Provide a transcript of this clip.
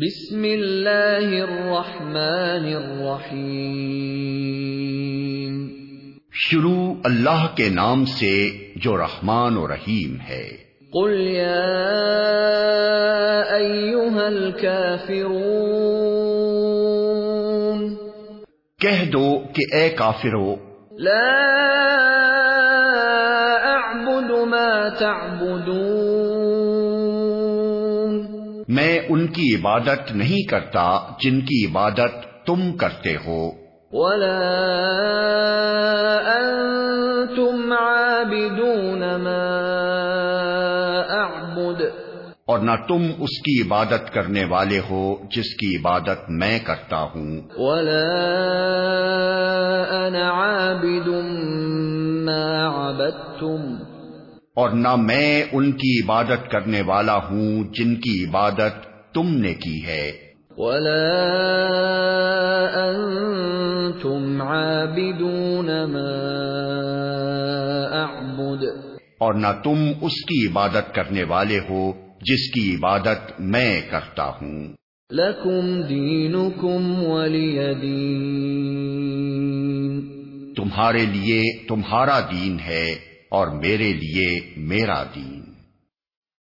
بسم اللہ الرحمن الرحیم۔ شروع اللہ کے نام سے جو رحمان و رحیم ہے۔ قل یا ایوہا الكافرون کہہ دو کہ اے کافرو لا اعبد ما تعبدون۔ میں ان کی عبادت نہیں کرتا جن کی عبادت تم کرتے ہو۔ ولا انتم عابدون ما اعبد اور نہ تم اس کی عبادت کرنے والے ہو جس کی عبادت میں کرتا ہوں۔ ولا انا عابد ما عبدتم۔ اور نہ میں ان کی عبادت کرنے والا ہوں جن کی عبادت تم نے کی ہے۔ ولا انتم عابدون ما اعبد اور نہ تم اس کی عبادت کرنے والے ہو جس کی عبادت میں کرتا ہوں۔ لکم دینکم ولی دین تمہارے لیے تمہارا دین ہے۔ اور میرے لیے میرا دین۔